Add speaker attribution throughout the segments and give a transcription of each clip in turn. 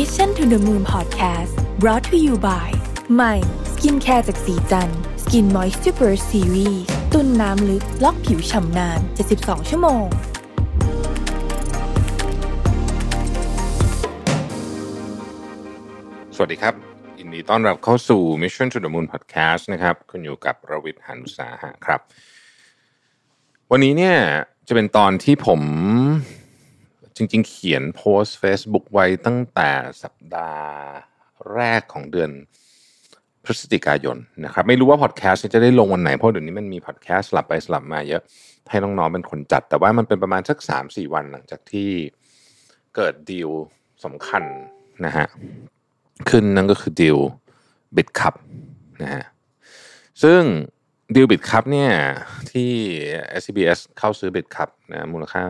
Speaker 1: Mission to the Moon Podcast brought to you by ใหม่ skincare จากศรีจันทร์ Skin Moist Super Series ตุนน้ำลึก ล็อกผิวฉ่ำนาน 72 ชั่วโมง
Speaker 2: สวัสดีครับยินดีต้อนรับเข้าสู่ Mission to the Moon Podcast นะครับคุณอยู่กับรวิศ หาญอุตสาหะครับ วันนี้เนี่ยจะเป็นตอนที่ผม จริง ๆ เขียนโพสต์ Facebook ไว้ตั้งแต่สัปดาห์แรกของเดือนพฤศจิกายนนะครับไม่รู้ว่าพอดแคสต์จะได้ลงวันไหน เพราะเดี๋ยวนี้มันมีพอดแคสต์สลับไปสลับมาเยอะ ให้น้องๆเป็นคนจัด แต่ว่ามันเป็นประมาณสัก 3-4 วันหลังจากที่เกิดดีลสำคัญนะฮะขึ้นนั่นก็คือดีล Bitkub นะฮะซึ่งดีล Bitkub เนี่ยที่ SCBS เข้าซื้อ Bitkub นะมูลค่า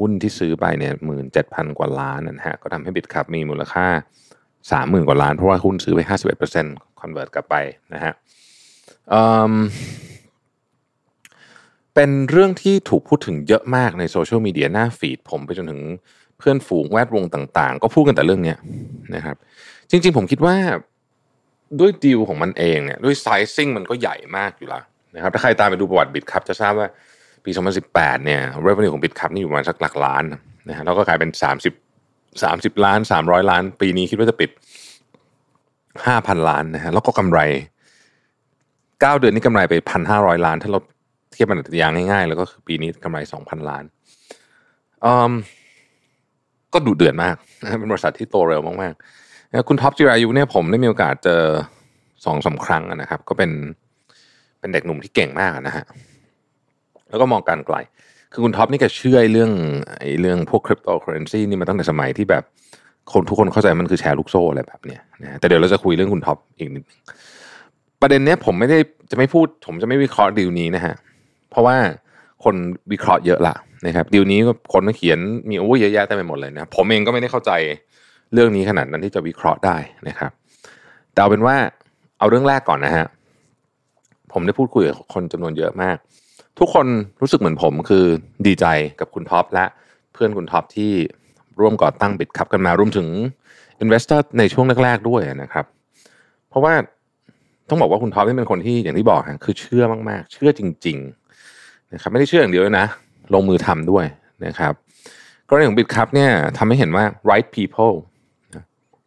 Speaker 2: หุ้นที่ซื้อไปเนี่ยหมื่นเจ็ดพันกว่าล้านนะฮะก็ทำให้ Bitkub มีมูลค่าสามหมื่นกว่าล้าน เพราะว่าหุ้นซื้อไปห้าสิบเอ็ดเปอร์เซ็นต์ convert กลับไปนะฮะเป็นเรื่องที่ถูกพูดถึงเยอะมากในโซเชียลมีเดียหน้าฟีดผมไปจนถึงเพื่อนฝูงแวดวงต่างๆ ก็พูดกันแต่เรื่องนี้นะครับ จริงๆ ผมคิดว่าด้วยดีลของมันเองเนี่ยด้วยไซซิ่งมันก็ใหญ่มากอยู่แล้วนะครับถ้าใครตามไปดูประวัติบิตครับจะทราบว่า ปี 2018 เนี่ย revenue ของบิตครับนี่อยู่ประมาณสักหลักล้านนะฮะแล้วก็กลายเป็น 30 30 ล้าน 300 ล้าน ปีนี้คิดว่าจะปิด 5,000 ล้านนะฮะแล้วก็กำไร 9 เดือนนี้กำไรไป 1,500 ล้าน ถ้าเราเทียบมันอย่างง่ายๆ แล้วก็คือปีนี้กำไร 2,000 ล้านอืมก็ดุเดือดมาก เป็นบริษัทที่โตเร็วมากๆคุณท็อปจิรายุเนี่ยผมได้มีโอกาสเจอสองสามครั้งนะครับ ก็เป็นเป็นเด็กหนุ่มที่เก่งมากนะฮะ แล้วก็มองการไกล คือคุณท็อปนี่แกเชื่อเรื่องไอ้เรื่องพวกคริปโตเคอเรนซีนี่มาตั้งแต่สมัยที่แบบคนทุกคนเข้าใจมันคือแชร์ลูกโซ่อะไรแบบเนี้ยนะแต่เดี๋ยวเราจะคุยเรื่องคุณท็อปอีกนิดประเด็นเนี้ยผมไม่ได้จะไม่พูด ผมจะไม่วิเคราะห์ดีลนี้นะฮะเพราะว่าคนวิเคราะห์เยอะละนะครับดีลนี้คนเขียนมีโอ้เยอะแยะเต็มไปหมดเลยนะผมเองก็ไม่ได้เข้าใจเรื่องนี้ขนาดนั้นที่จะวิเคราะห์ได้นะครับแต่เอาเป็นว่าเอาเรื่องแรกก่อนนะฮะผมได้พูดคุยกับคนจำนวนเยอะมาก ทุกคนรู้สึกเหมือนผมคือดีใจกับคุณท็อปและเพื่อนคุณท็อปที่ร่วมก่อตั้ง Bitkub กันมารวมถึง investor ในช่วงแรก ๆ ด้วยนะครับ เพราะว่าต้องบอกว่าคุณท็อปนี่เป็นคนที่อย่างที่บอกคือเชื่อมากๆ เชื่อจริง ๆ นะครับ ไม่ได้เชื่ออย่างเดียวนะ ลงมือทำด้วยนะครับกรณีของ Bitkub เนี่ยทำให้เห็นว่า right people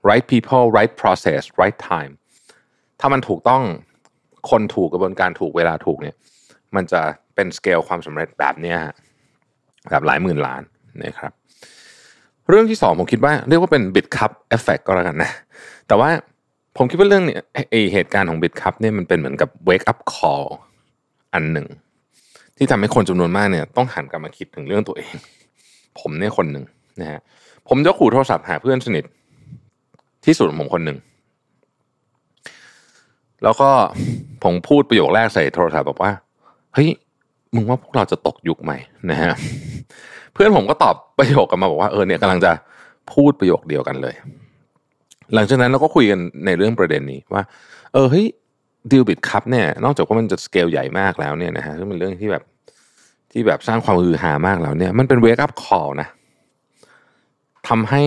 Speaker 2: right people right process right time ถ้ามันถูกต้องคนถูกกระบวนการถูกเวลาถูกเนี่ย มันจะเป็นสเกลความสำเร็จแบบนี้แบบหลายหมื่นล้านนะครับ เรื่องที่สองผมคิดว่าเรียกว่าเป็น Bitkub effect ก็แล้วกันนะ แต่ว่าผมคิดว่าเรื่องเนี้ไอเหตุการณ์ของบิตคัพเนี่ยมันเป็นเหมือนกับ wake up call อันหนึ่ง ที่ทำให้คนจำนวนมากเนี่ย ต้องหันกลับมาคิดถึงเรื่องตัวเอง ผมเนี่ยคนหนึ่งนะฮะผมจะขู่โทรศัพท์หาเพื่อนสนิทที่สุดของผมคนหนึ่งแล้วก็ผมพูดประโยคแรกใส่โทรศัพท์บอกว่า เฮ้ยมึงว่าพวกเราจะตกยุคใหม่นะฮะเพื่อนผมก็ตอบประโยคกลับมาบอกว่าเออเนี่ยกำลังจะพูดประโยคเดียวกันเลย หลังจากนั้นเราก็คุยกันในเรื่องประเด็นนี้ว่า เออเฮ้ยดีล Bitkub เนี่ย นอกจากว่ามันจะสเกลใหญ่มากแล้วเนี่ยนะฮะซึ่งเป็นเรื่องที่แบบที่แบบสร้างความฮือฮามากแล้วเนี่ย มันเป็น wake up call นะทำให้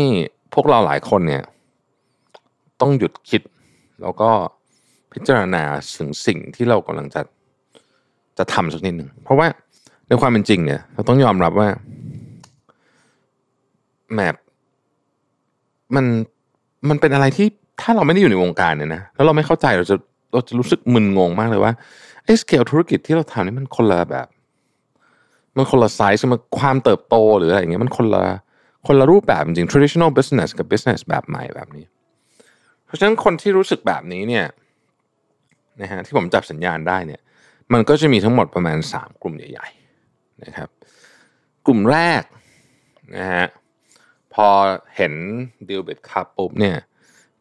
Speaker 2: พวกเราหลายคนเนี่ย ต้องหยุดคิด แล้วก็พิจารณาถึงสิ่งที่เรากำลังจะ จะทำสักนิดหนึ่งเพราะว่าในความเป็นจริงเนี่ย เราต้องยอมรับว่าแมปมันมันเป็นอะไรที่ถ้าเราไม่ได้อยู่ในวงการเนี่ยนะแล้วเราไม่เข้าใจเราจะเราจะรู้สึกมึนงงมากเลยว่าไอ้สเกลธุรกิจที่เราทำนี่มันคนละแบบ มันคนละไซส์มันความเติบโตหรืออะไรอย่างเงี้ยมันคนละคนละรูปแบบจริง traditional business กับ business แบบใหม่แบบนี้ เพราะฉะนั้นคนที่รู้สึกแบบนี้เนี่ยนะฮะที่ผมจับสัญญาณได้เนี่ย มันก็จะมีทั้งหมดประมาณ 3 กลุ่มใหญ่ๆนะครับ กลุ่มแรกนะฮะพอเห็นดีลเบดคัพปุ๊บเนี่ย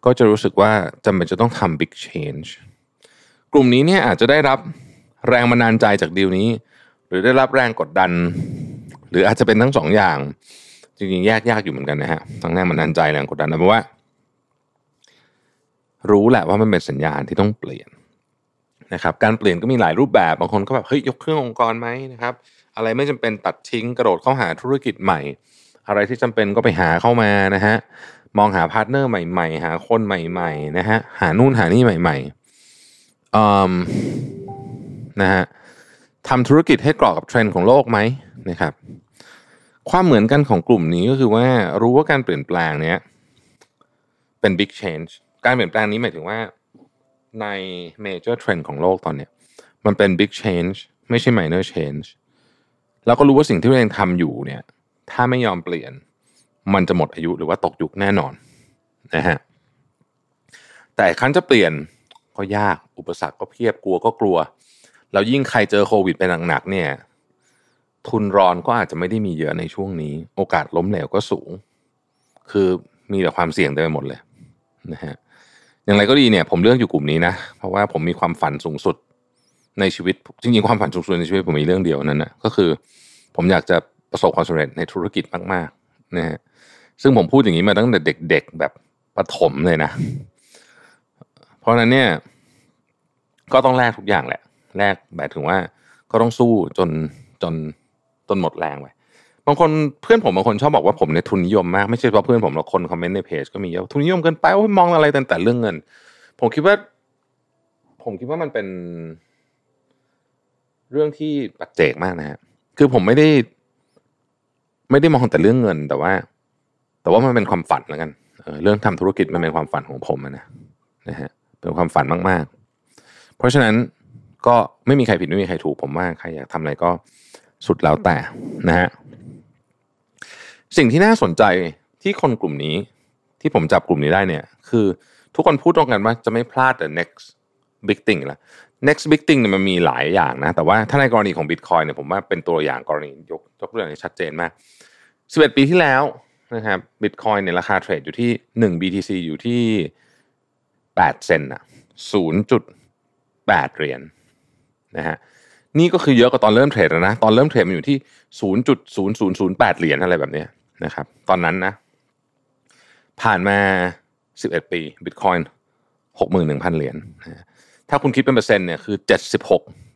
Speaker 2: ก็จะรู้สึกว่าจำเป็นจะต้องทำ big change กลุ่มนี้เนี่ยอาจจะได้รับแรงบันดาลใจจากดีลนี้ หรือได้รับแรงกดดัน หรืออาจจะเป็นทั้งสองอย่าง จริงๆแยกยากอยู่เหมือนกันนะฮะทั้งแรงบันดาลใจแรงกดดันนะเพราะว่า รู้แหละว่ามันเป็นสัญญาณที่ต้องเปลี่ยน นะครับการเปลี่ยนก็มีหลายรูปแบบบางคนก็แบบเฮ้ยยกเครื่ององค์กรไหมนะครับ อะไรไม่จำเป็นตัดทิ้งกระโดดเข้าหาธุรกิจใหม่ อะไรที่จำเป็นก็ไปหาเข้ามานะฮะมองหาพาร์ทเนอร์ใหม่ๆ หาคนใหม่ๆนะฮะหานู่นหานี่ใหม่ๆอืมนะฮะทำธุรกิจให้กรอกกับเทรนด์ของโลกไหมนะครับ ความเหมือนกันของกลุ่มนี้ก็คือว่ารู้ว่าการเปลี่ยนแปลงเนี้ยเป็น big change การเปลี่ยนแปลงนี้หมายถึงว่า ใน major trend ของโลกตอนเนี้ยมันเป็น big change ไม่ใช่ minor change แล้วก็รู้ว่าสิ่งที่ตัวเองทำอยู่เนี่ย ถ้าไม่ยอมเปลี่ยน มันจะหมดอายุหรือว่าตกยุคแน่นอนนะฮะแต่ครั้นจะเปลี่ยนก็ยากอุปสรรคก็เพียบกลัวก็กลัว แล้วยิ่งใครเจอโควิดเป็นหนักๆเนี่ย ทุนรอนก็อาจจะไม่ได้มีเยอะในช่วงนี้ โอกาสล้มเหลวก็สูง คือมีแต่ความเสี่ยงเต็มไปหมดเลยนะฮะ อย่างไรก็ดีเนี่ย ผมเลือกอยู่กลุ่มนี้นะ เพราะว่าผมมีความฝันสูงสุดในชีวิตจริงๆความฝันสูงสุดในชีวิตผมมีเรื่องเดียวนั้นนะก็คือ ผมอยากจะประสบความสำเร็จในธุรกิจมากๆนะฮะซึ่งผมพูดอย่างนี้มาตั้งแต่เด็ก ๆ แบบประถมเลยนะ เพราะนั้นเนี่ย ก็ต้องแลกทุกอย่างแหละแลกแบบถึงว่า ก็ต้องสู้จนจนจนหมดแรงไป บางคนเพื่อนผมบางคนชอบบอกว่าผมเนี่ยทุนนิยมมากไม่ใช่เฉพาะเพื่อนผมหรอกคนคอมเมนต์ในเพจก็มีเยอะทุนนิยมเกินไปโอ้ยมองอะไรแต่แต่เรื่องเงิน ผมคิดว่า ผมคิดว่ามันเป็น เรื่องที่ปัจเจกมากนะฮะคือผมไม่ได้ ไม่ได้มองแต่เรื่องเงิน แต่ว่า แต่ว่ามันเป็นความฝันแล้วกันเออเรื่องทำธุรกิจมันเป็นความฝันของผมนะนะฮะเป็นความฝันมาก ๆ เพราะฉะนั้นก็ไม่มีใครผิดไม่มีใครถูกผมว่าใครอยากทำอะไรก็สุดแล้วแต่นะฮะ สิ่งที่น่าสนใจที่คนกลุ่มนี้ที่ผมจับกลุ่มนี้ได้เนี่ย คือทุกคนพูดตรงกันว่าจะไม่พลาด the next big thing ละ next big thing เนี่ยมันมีหลายอย่างนะ แต่ว่าถ้าในกรณีของ Bitcoin เนี่ยผมว่าเป็นตัวอย่างกรณียกยกตัวอย่างที่ชัดเจนมาก 11 ปีที่แล้วนะครับ Bitcoin เนี่ยราคาเทรดอยู่ที่ 1 BTC อยู่ที่ 8 เซนต์อะ0.8 เหรียญนะฮะนี่ก็คือเยอะกว่าตอนเริ่มเทรดแล้วนะ ตอนเริ่มเทรดมันอยู่ที่ 0.0008 เหรียญอะไรแบบนี้ นะครับ ตอนนั้นนะ ผ่านมา 11 ปี Bitcoin 61,000เหรียญถ้าคุณคิดเป็นเปอร์เซ็นต์เนี่ยคือ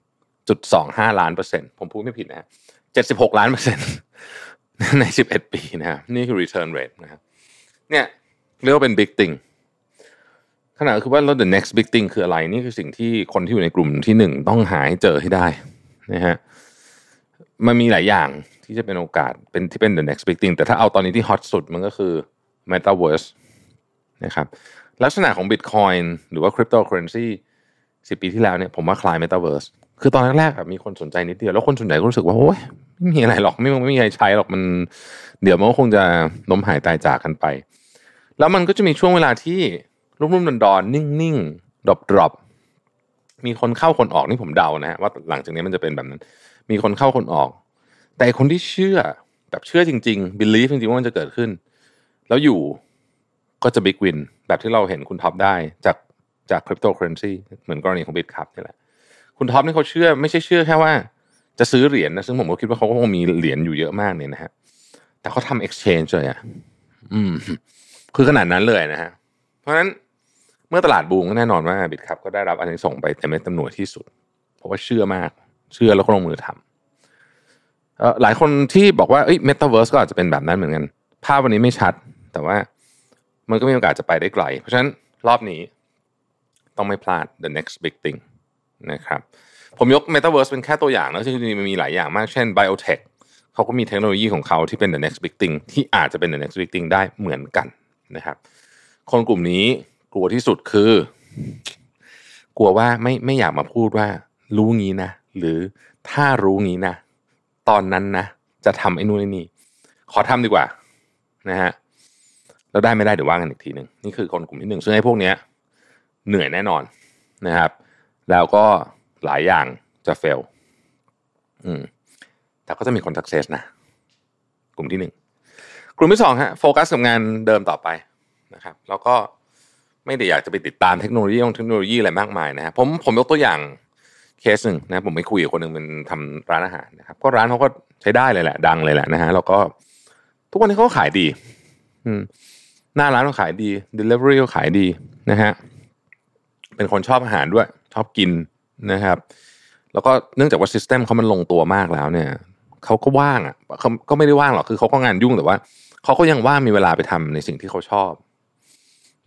Speaker 2: 76.25ล้านเปอร์เซ็นต์ผมพูดไม่ผิดนะ76ล้านเปอร์เซ็นต์ใน11ปีนะครับนี่คือ return rate นะครับเนี่ยเรียกว่าเป็น big thing ขณะคือว่าแล้ว the next big thing คืออะไร นี่คือสิ่งที่คนที่อยู่ในกลุ่มที่หนึ่งต้องหาให้เจอให้ได้นะฮะ มันมีหลายอย่างที่จะเป็นโอกาสเป็นที่เป็น the next big thing แต่ถ้าเอาตอนนี้ที่ฮอตสุดมันก็คือ metaverse นะครับลักษณะของ Bitcoin หรือว่า cryptocurrency สิปีที่แล้วเนี่ยผมว่าคลาย metaverse คือตอนแรกๆมีคนสนใจนิดเดียว แล้วคนส่วนใหญ่ก็รู้สึกว่าโอ้ยไม่มีอะไรหรอกไม่ไม่มีใครใช้หรอกมันเดี๋ยวมันก็คงจะล้มหายตายจากกันไป แล้วมันก็จะมีช่วงเวลาที่รุ่มๆดอนๆนิ่งๆดรอปดรอปมีคนเข้าคนออกนี่ผมเดานะฮะว่าหลังจากนี้มันจะเป็นแบบนั้น มีคนเข้าคนออก แต่คนที่เชื่อแบบเชื่อจริงๆ believe จริงๆ ว่ามันจะเกิดขึ้น แล้วอยู่ก็จะ big win แบบที่เราเห็นคุณท็อปได้จากจากคริปโตเคอเรนซีเหมือนกรณีของ Bitkub นี่แหละ คุณท็อปนี่เขาเชื่อไม่ใช่เชื่อแค่ว่าจะซื้อเหรียญนะซึ่งผมก็คิดว่าเขาก็คงมีเหรียญอยู่เยอะมากเนี่ยนะฮะแต่เขาทำ exchange เลยอะอืม คือขนาดนั้นเลยนะฮะ เพราะฉะนั้นเมื่อตลาดบูมก็แน่นอนว่า Bitkub ก็ได้รับอานิสงส์ไปเต็มเม็ดเต็มหน่วยที่สุด เพราะว่าเชื่อมาก เชื่อแล้วก็ลงมือทำหลายคนที่บอกว่าเอ้ยเมตาเวิร์สก็อาจจะเป็นแบบนั้นเหมือนกัน ภาพวันนี้ไม่ชัด แต่ว่ามันก็มีโอกาสจะไปได้ไกล เพราะฉะนั้นรอบนี้ต้องไม่พลาด the next big thing นะครับผมยก Metaverse เป็นแค่ตัวอย่างนะจริงๆมันมีหลายอย่างมาก เช่น biotech เขาก็มีเทคโนโลยีของเขาที่เป็น the next big thing ที่อาจจะเป็น the next big thing ได้เหมือนกันนะครับ คนกลุ่มนี้กลัวที่สุดคือ กลัวว่าไม่ไม่อยากมาพูดว่ารู้งี้นะ หรือถ้ารู้งี้นะ ตอนนั้นนะ จะทำไอ้นู่นไอ้นี่ ขอทำดีกว่า นะฮะแล้วได้ไม่ได้เดี๋ยวว่ากันอีกทีหนึ่งนี่คือคนกลุ่มที่หนึ่งซึ่งไอ้พวกเนี้ย เหนื่อยแน่นอนนะครับ แล้วก็หลายอย่างจะเฟล อืม แต่ก็จะมีคนสักเซสนะ กลุ่มที่หนึ่งกลุ่มที่สองฮะโฟกัสกับงานเดิมต่อไปนะครับ แล้วก็ไม่ได้อยากจะไปติดตามเทคโนโลยีของเทคโนโลยีอะไรมากมายนะครับผมผมยกตัวอย่าง เคสหนึ่งนะผมไปคุยกับคนหนึ่งเป็นทำร้านอาหารนะครับ ก็ร้านเขาก็ใช้ได้เลยแหละ ดังเลยแหละนะฮะแล้วก็ทุกวันนี้เขาก็ขายดี อืม หน้าร้านก็ขายดี delivery ก็ขายดีนะฮะเป็นคนชอบอาหารด้วย ชอบกินนะครับ แล้วก็เนื่องจากว่าซิสเต็มเขามันลงตัวมากแล้วเนี่ยเขาก็ว่างอะเขาก็ไม่ได้ว่างหรอกคือเขาก็งานยุ่งแต่ว่าเขาก็ยังว่างมีเวลาไปทำในสิ่งที่เขาชอบ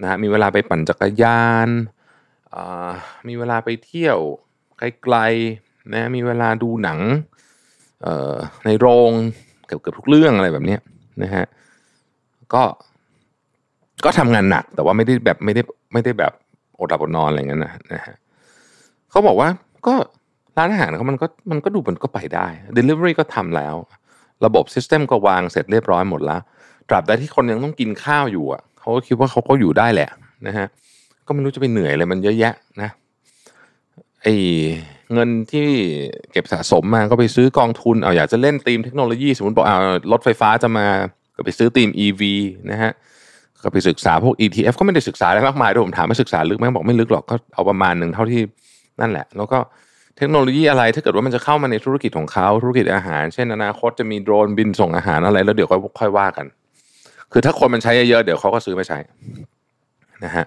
Speaker 2: นะฮะมีเวลาไปปั่นจักรยานมีเวลาไปเที่ยว ไกลๆนะมีเวลาดูหนังในโรงเกือบๆทุกเรื่องอะไรแบบนี้นะฮะก็ก็ทำงานหนัก แต่ว่าไม่ได้แบบไม่ได้ไม่ได้แบบอดหลับอดนอนอะไรเงี้ยนะนะฮะเขาบอกว่าก็ร้านอาหารเขามันก็มันก็ดูมันก็ไปได้ Delivery ก็ทำแล้ว ระบบซิสเต็มก็วางเสร็จเรียบร้อยหมดแล้วตราบใดที่คนยังต้องกินข้าวอยู่อะเขาก็คิดว่าเขาก็อยู่ได้แหละนะฮะก็ไม่รู้จะไปเหนื่อยอะไรมันเยอะแยะนะ ไอ้เงินที่เก็บสะสมมาก็ไปซื้อกองทุนเอาอยากจะเล่นธีมเทคโนโลยีสมมติบอกเอารถไฟฟ้าจะมาก็ไปซื้อธีม EV นะฮะก็ไปศึกษาพวก ETF ก็ไม่ได้ศึกษาอะไรมากมายด้วยผมถามว่าศึกษาลึกไหมบอกไม่ลึกหรอกก็เอาประมาณหนึ่งเท่าที่นั่นแหละ แล้วก็เทคโนโลยีอะไรถ้าเกิดว่ามันจะเข้ามาในธุรกิจของเขาธุรกิจอาหาร เช่นอนาคตจะมีโดรนบินส่งอาหารอะไร แล้วเดี๋ยวค่อยว่ากัน คือถ้าคนมันใช้เยอะเดี๋ยวเขาก็ซื้อไปใช้นะฮะ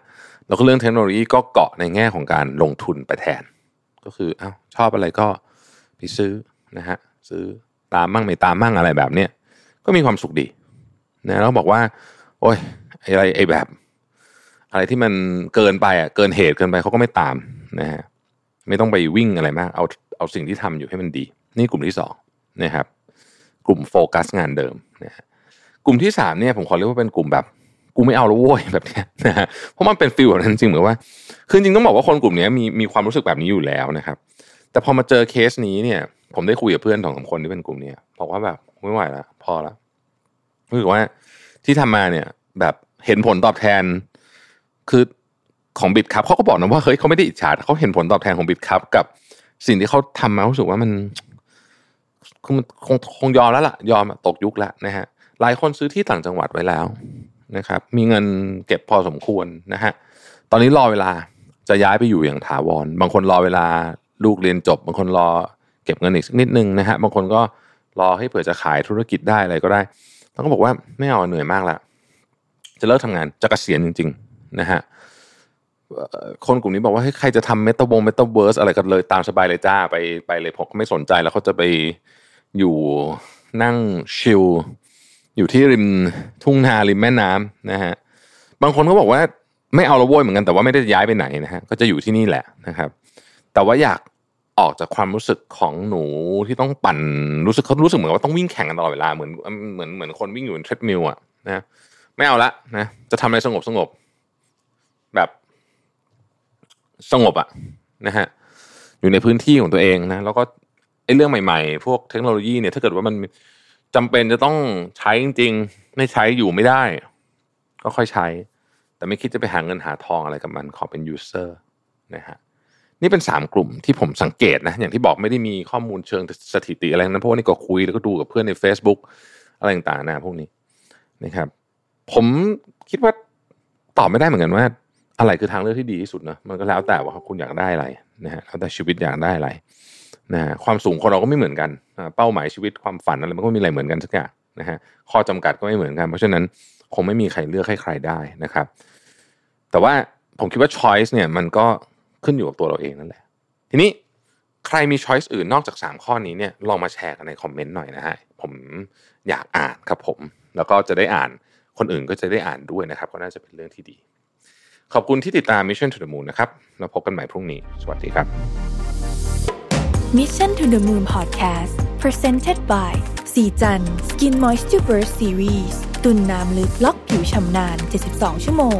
Speaker 2: แล้วก็เรื่องเทคโนโลยีก็เกาะในแง่ของการลงทุนไปแทน ก็คืออ้าวชอบอะไรก็ไปซื้อนะฮะซื้อตามมั่งไม่ตามมั่งอะไรแบบเนี้ยก็มีความสุขดีนะแล้วบอกว่า โอ้ยอะไรไอ้แบบ อะไรที่มันเกินไปอะเกินเหตุเกินไปเขาก็ไม่ตามนะฮะไม่ต้องไปวิ่งอะไรมาก เอาเอาสิ่งที่ทำอยู่ให้มันดี นี่กลุ่มที่สองนะครับ กลุ่มโฟกัสงานเดิมนะกลุ่มที่สามเนี่ยผมขอเรียกว่าเป็นกลุ่มแบบ กูไม่เอาแล้วโว้ยแบบนี้นะฮะเพราะมันเป็นฟิลแบบนั้นจริงเหมือนว่าคือจริงต้องบอกว่าคนกลุ่มนี้มีมีความรู้สึกแบบนี้อยู่แล้วนะครับ แต่พอมาเจอเคสนี้เนี่ย ผมได้คุยกับเพื่อนสองสาคนที่เป็นกลุ่มนี้บอกว่าแบบไม่ไหวแล้วพอแล้วรู้สึกว่าที่ทำมาเนี่ย แบบเห็นผลตอบแทน คือของบิตครับเขาก็บอกนะว่าเฮ้ยเขาไม่ได้อิจฉาเขาเห็นผลตอบแทนของบิตครับกับสิ่งที่เขาทำมารู้สึกว่ามันคงคงคงยอมแล้วล่ะ ยอมตกยุคแล้วนะฮะหลายคนซื้อที่ต่างจังหวัดไว้แล้ว นะครับ มีเงินเก็บพอสมควรนะฮะตอนนี้รอเวลาจะย้ายไปอยู่อย่างถาวร บางคนรอเวลาลูกเรียนจบ บางคนรอเก็บเงินอีกสักนิดนึงนะฮะบางคนก็รอให้เผื่อจะขายธุรกิจได้อะไรก็ได้ต้องก็บอกว่าไม่เอาเหนื่อยมากละจะเลิกทำงานจะกะเกษียณจริง ๆ นะฮะคนกลุ่มนี้บอกว่าให้ใครจะทำเมตาบงเมตาเวิร์สอะไรกันเลยตามสบายเลยจ้าไปไปเลยผมไม่สนใจแล้วเขาจะไปอยู่นั่งชิล อยู่ที่ริมทุ่งนาริมแม่น้ำนะฮะบางคนก็บอกว่าไม่เอาละโว้ยเหมือนกันแต่ว่าไม่ได้ย้ายไปไหนนะฮะก็จะอยู่ที่นี่แหละนะครับ แต่ว่าอยากออกจากความรู้สึกของหนูที่ต้องปั่นรู้สึกเขารู้สึกเหมือนว่าต้องวิ่งแข่งกันตลอดเวลาเหมือนเหมือนเหมือนคนวิ่งอยู่บน treadmill อะนะไม่เอาละนะจะทำอะไรสงบสงบแบบสงบอะนะฮะอยู่ในพื้นที่ของตัวเองนะแล้วก็ไอ้เรื่องใหม่ ๆ พวกเทคโนโลยีเนี่ยถ้าเกิดว่ามัน จำเป็นจะต้องใช้จริงๆ ไม่ใช้อยู่ไม่ได้ ก็ค่อยใช้ แต่ไม่คิดจะไปหาเงินหาทองอะไรกับมันขอเป็นยูเซอร์นะฮะนี่เป็นสามกลุ่มที่ผมสังเกตนะ อย่างที่บอกไม่ได้มีข้อมูลเชิงสถิติอะไรนั้นเพราะว่านี่ก็คุยแล้วก็ดูกับเพื่อนใน Facebook อะไรต่างๆนะพวกนี้นะครับ ผมคิดว่าตอบไม่ได้เหมือนกันว่า อะไรคือทางเลือกที่ดีที่สุดนะมันก็แล้วแต่ว่าคุณอยากได้อะไรนะฮะแล้วแต่ชีวิตอยากได้อะไร นะฮะความสูงคนเราก็ไม่เหมือนกันเป้าหมายชีวิตความฝันอะไรมันก็มีอะไรเหมือนกันสักอย่างนะฮะข้อจำกัดก็ไม่เหมือนกัน เพราะฉะนั้นคงไม่มีใครเลือกให้ใครได้นะครับ แต่ว่าผมคิดว่า choice เนี่ยมันก็ขึ้นอยู่กับตัวเราเองนั่นแหละ ทีนี้ใครมี choice อื่นนอกจาก 3 ข้อนี้เนี่ยลองมาแชร์กันในคอมเมนต์หน่อยนะฮะผมอยากอ่านครับผม แล้วก็จะได้อ่านคนอื่นก็จะได้อ่านด้วยนะครับ ก็น่าจะเป็นเรื่องที่ดี ขอบคุณที่ติดตาม Mission to the Moon นะครับแล้วพบกันใหม่พรุ่งนี้ สวัสดีครับ
Speaker 1: Mission to the Moon Podcast Presented by สีจัน Skin Moisture Burst Series ตุ่นน้ำลึกล็อกผิวชำนาน 72 ชั่วโมง